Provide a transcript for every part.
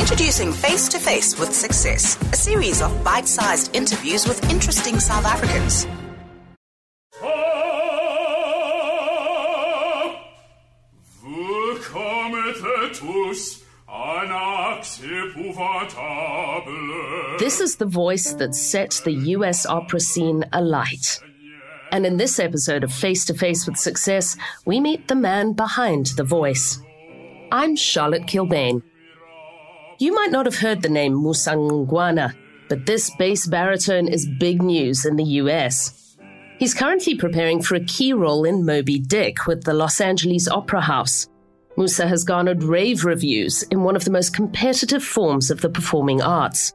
Introducing Face to Face with Success, a series of bite sized interviews with interesting South Africans. This is the voice that set the US opera scene alight. And in this episode of Face to Face with Success, we meet the man behind the voice. I'm Charlotte Kilbane. You might not have heard the name Musa Ngqungwana, but this bass baritone is big news in the US. He's currently preparing for a key role in Moby Dick with the Los Angeles Opera House. Musa has garnered rave reviews in one of the most competitive forms of the performing arts.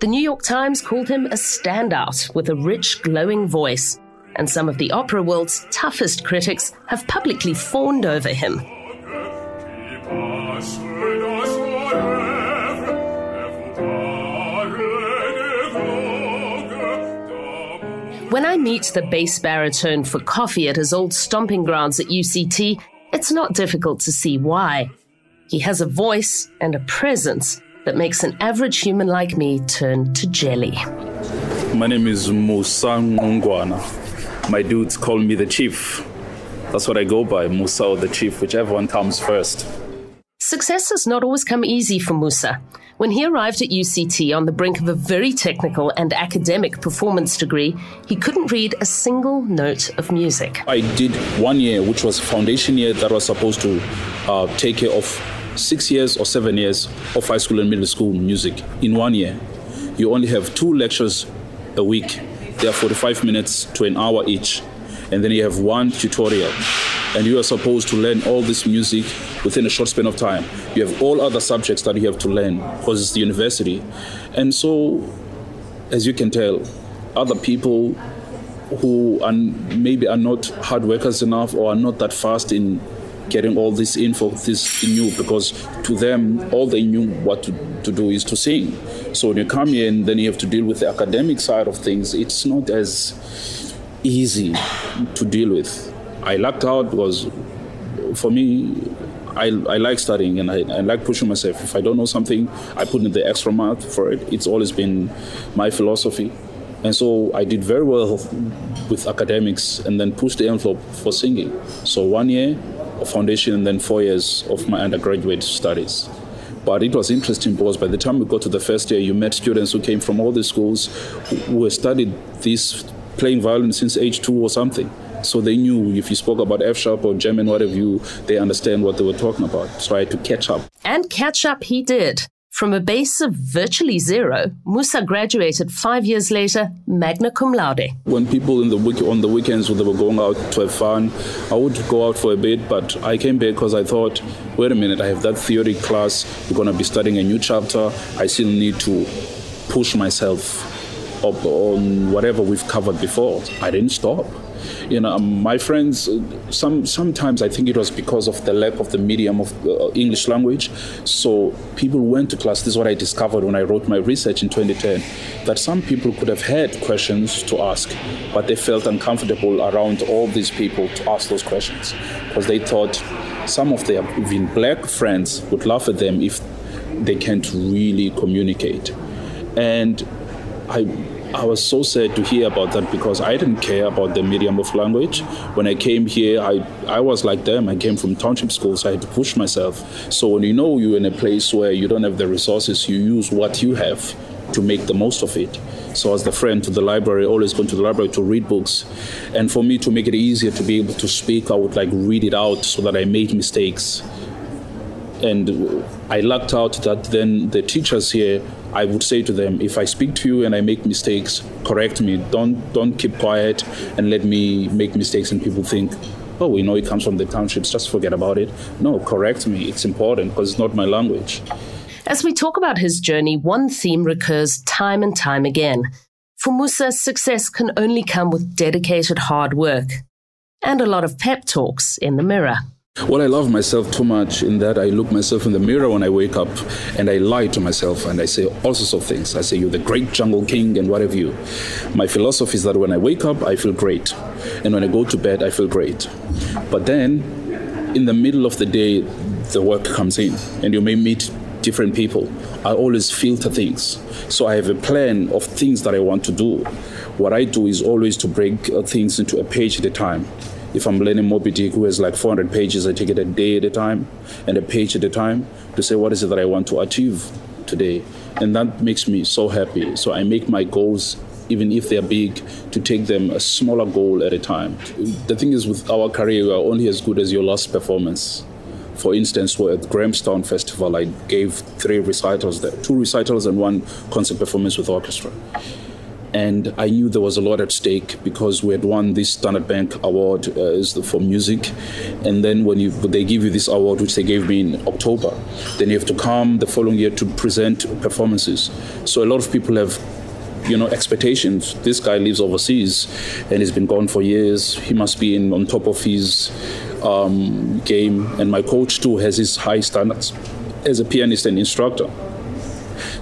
The New York Times called him a standout with a rich, glowing voice, and some of the opera world's toughest critics have publicly fawned over him. When I meet the bass baritone for coffee at his old stomping grounds at UCT, it's not difficult to see why. He has a voice and a presence that makes an average human like me turn to jelly. My name is Musa Ngqungwana. My dudes call me the chief. That's what I go by, Musa or the chief, whichever one comes first. Success has not always come easy for Musa. When he arrived at UCT on the brink of a very technical and academic performance degree, he couldn't read a single note of music. I did one year, which was a foundation year, that was supposed to uh, take care of six years or seven years of high school and middle school music in one year. You only have two lectures a week. They are 45 minutes to an hour each. And then you have one tutorial and you are supposed to learn all this music within a short span of time. You have all other subjects that you have to learn because it's the university. And so, as you can tell, other people who are maybe are not hard workers enough or are not that fast in getting all this info this new because to them all they knew what to, to do is to sing so when you come here and then you have to deal with the academic side of things it's not as easy to deal with I lucked out was for me. I, I like studying and I, I like pushing myself. If I don't know something, I put in the extra math for it. It's always been my philosophy. And so I did very well with academics and then pushed the envelope for singing. So one year of foundation and then four years of my undergraduate studies. But it was interesting because by the time we got to the first year, you met students who came from all the schools who, who studied this playing violin since age two or something. So they knew if you spoke about F sharp or German, whatever you, they understand what they were talking about. So I had to catch up. And catch up he did. From a base of virtually zero, Musa graduated five years later, magna cum laude. When people in the week, on the weekends when they were going out to have fun, I would go out for a bit, but I came back because I thought, wait a minute, I have that theory class, we're going to be studying a new chapter, I still need to push myself up on whatever we've covered before. I didn't stop you know, my friends, some sometimes I think it was because of the lack of the medium of uh, English language. So people went to class. This is what I discovered when I wrote my research in 2010, that some people could have had questions to ask, but they felt uncomfortable around all these people to ask those questions because they thought some of their even black friends would laugh at them if they can't really communicate. And I I was so sad to hear about that because I didn't care about the medium of language. When I came here, I, I was like them. I came from township schools. So I had to push myself. So when you know you're in a place where you don't have the resources, you use what you have to make the most of it. So as the friend to the library, always going to the library to read books. And for me to make it easier to be able to speak, I would like read it out so that I made mistakes. And I lucked out that then the teachers here I would say to them, if I speak to you and I make mistakes, correct me. Don't don't keep quiet and let me make mistakes and people think, oh, we know it comes from the townships, just forget about it. No, correct me. It's important because it's not my language. As we talk about his journey, one theme recurs time and time again. For Musa, success can only come with dedicated hard work and a lot of pep talks in the mirror. Well, I love myself too much in that I look myself in the mirror when I wake up and I lie to myself and I say all sorts of things. I say, You're the great jungle king and what have you. My philosophy is that when I wake up, I feel great. And when I go to bed, I feel great. But then, in the middle of the day, the work comes in and you may meet different people. I always filter things. So I have a plan of things that I want to do. What I do is always to break uh, things into a page at a time. If I'm learning Moby Dick, who has like 400 pages, I take it a day at a time and a page at a time to say what is it that I want to achieve today. And that makes me so happy. So I make my goals even if they're big, to take them a smaller goal at a time. The thing is, with our career, we are only as good as your last performance. For instance, at Grahamstown Festival, I gave three recitals there, two recitals and one concert performance with orchestra. And I knew there was a lot at stake because we had won this Standard Bank award uh, for music. And then when you, they give you this award, which they gave me in October, then you have to come the following year to present performances. So a lot of people have you know expectations. This guy lives overseas and he's been gone for years. He must be in, on top of his um, game. And my coach too has his high standards as a pianist and instructor.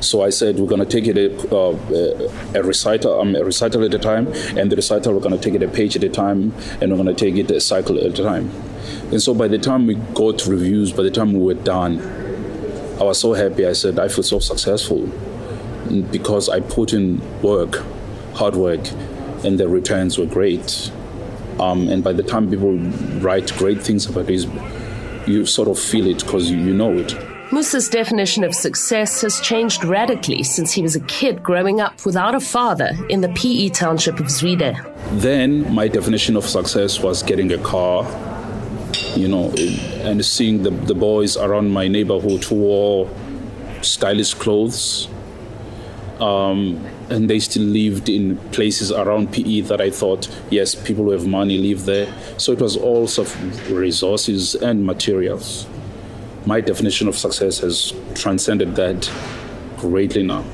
So I said we're going to take it a, uh, a recital, um, a recital at a time, and the recital we're going to take it a page at a time, and we're going to take it a cycle at a time. And so by the time we got reviews, by the time we were done, I was so happy. I said I feel so successful because I put in work, hard work, and the returns were great. Um, and by the time people write great things about this, you sort of feel it because you, you know it. Musa's definition of success has changed radically since he was a kid growing up without a father in the PE township of Zwide. Then my definition of success was getting a car, you know, and seeing the, the boys around my neighborhood who wore stylish clothes, um, and they still lived in places around PE that I thought, yes, people who have money live there. So it was all sort of resources and materials. My definition of success has transcended that greatly now.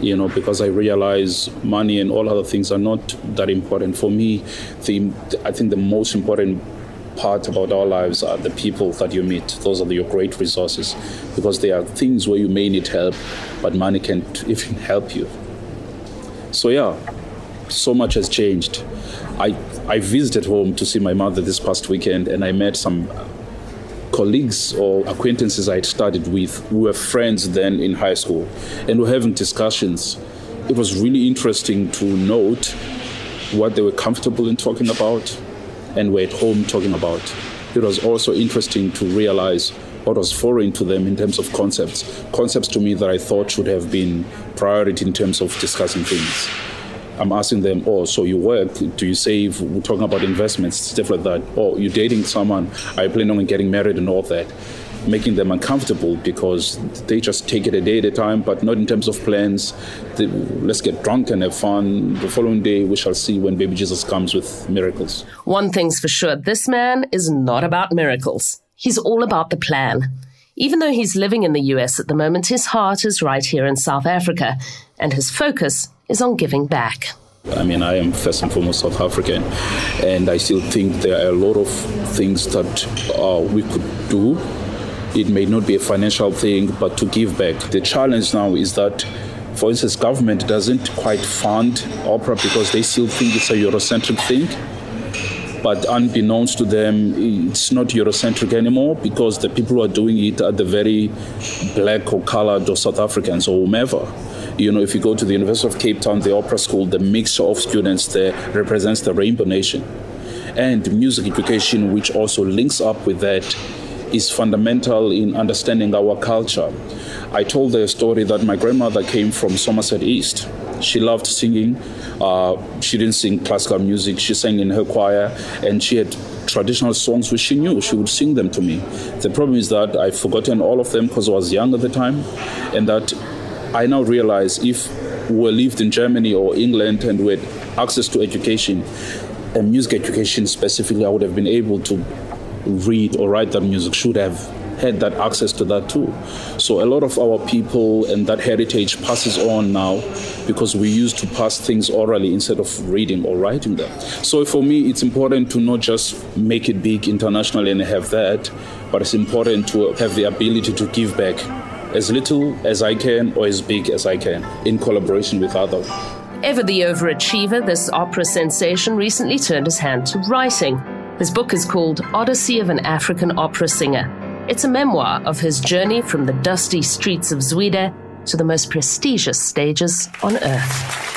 You know, because I realize money and all other things are not that important. For me, the, I think the most important part about our lives are the people that you meet. Those are your great resources because there are things where you may need help, but money can't even help you. So, yeah, so much has changed. I, I visited home to see my mother this past weekend and I met some colleagues or acquaintances I had studied with who were friends then in high school and were having discussions. It was really interesting to note what they were comfortable in talking about and were at home talking about. It was also interesting to realize what was foreign to them in terms of concepts. Concepts to me that I thought should have been priority in terms of discussing things. I'm asking them, oh, so you work, do you save? We're talking about investments, stuff like that. Oh, you're dating someone, are you planning on getting married and all that? Making them uncomfortable because they just take it a day at a time, but not in terms of plans. They, let's get drunk and have fun. The following day, we shall see when baby Jesus comes with miracles. One thing's for sure this man is not about miracles, he's all about the plan. Even though he's living in the US at the moment, his heart is right here in South Africa, and his focus is on giving back. I mean, I am first and foremost South African, and I still think there are a lot of things that uh, we could do it may not be a financial thing, but to give back. The challenge now is that, for instance, government doesn't quite fund opera because they still think it's a Eurocentric thing. But unbeknownst to them, it's not Eurocentric anymore because the people who are doing it are the very black or colored or South Africans or whomever. You know, if you go to the University of Cape Town, the opera school, the mix of students there represents the Rainbow Nation. And music education, which also links up with that, is fundamental in understanding our culture. I told the story that my grandmother came from Somerset East. She loved singing. Uh, she didn't sing classical music. She sang in her choir, and she had traditional songs which she knew. She would sing them to me. The problem is that I've forgotten all of them because I was young at the time, and that I now realize if we lived in Germany or England and we had access to education, and music education specifically, I would have been able to read or write that music should have had that access to that too. So a lot of our people and that heritage passes on now because we used to pass things orally instead of reading or writing them. So for me, it's important to not just make it big internationally and have that, but it's important to have the ability to give back as little as I can or as big as I can in collaboration with others. Ever the overachiever, this opera sensation recently turned his hand to writing. His book is called Odyssey of an African Opera Singer. It's a memoir of his journey from the dusty streets of Zwide to the most prestigious stages on earth.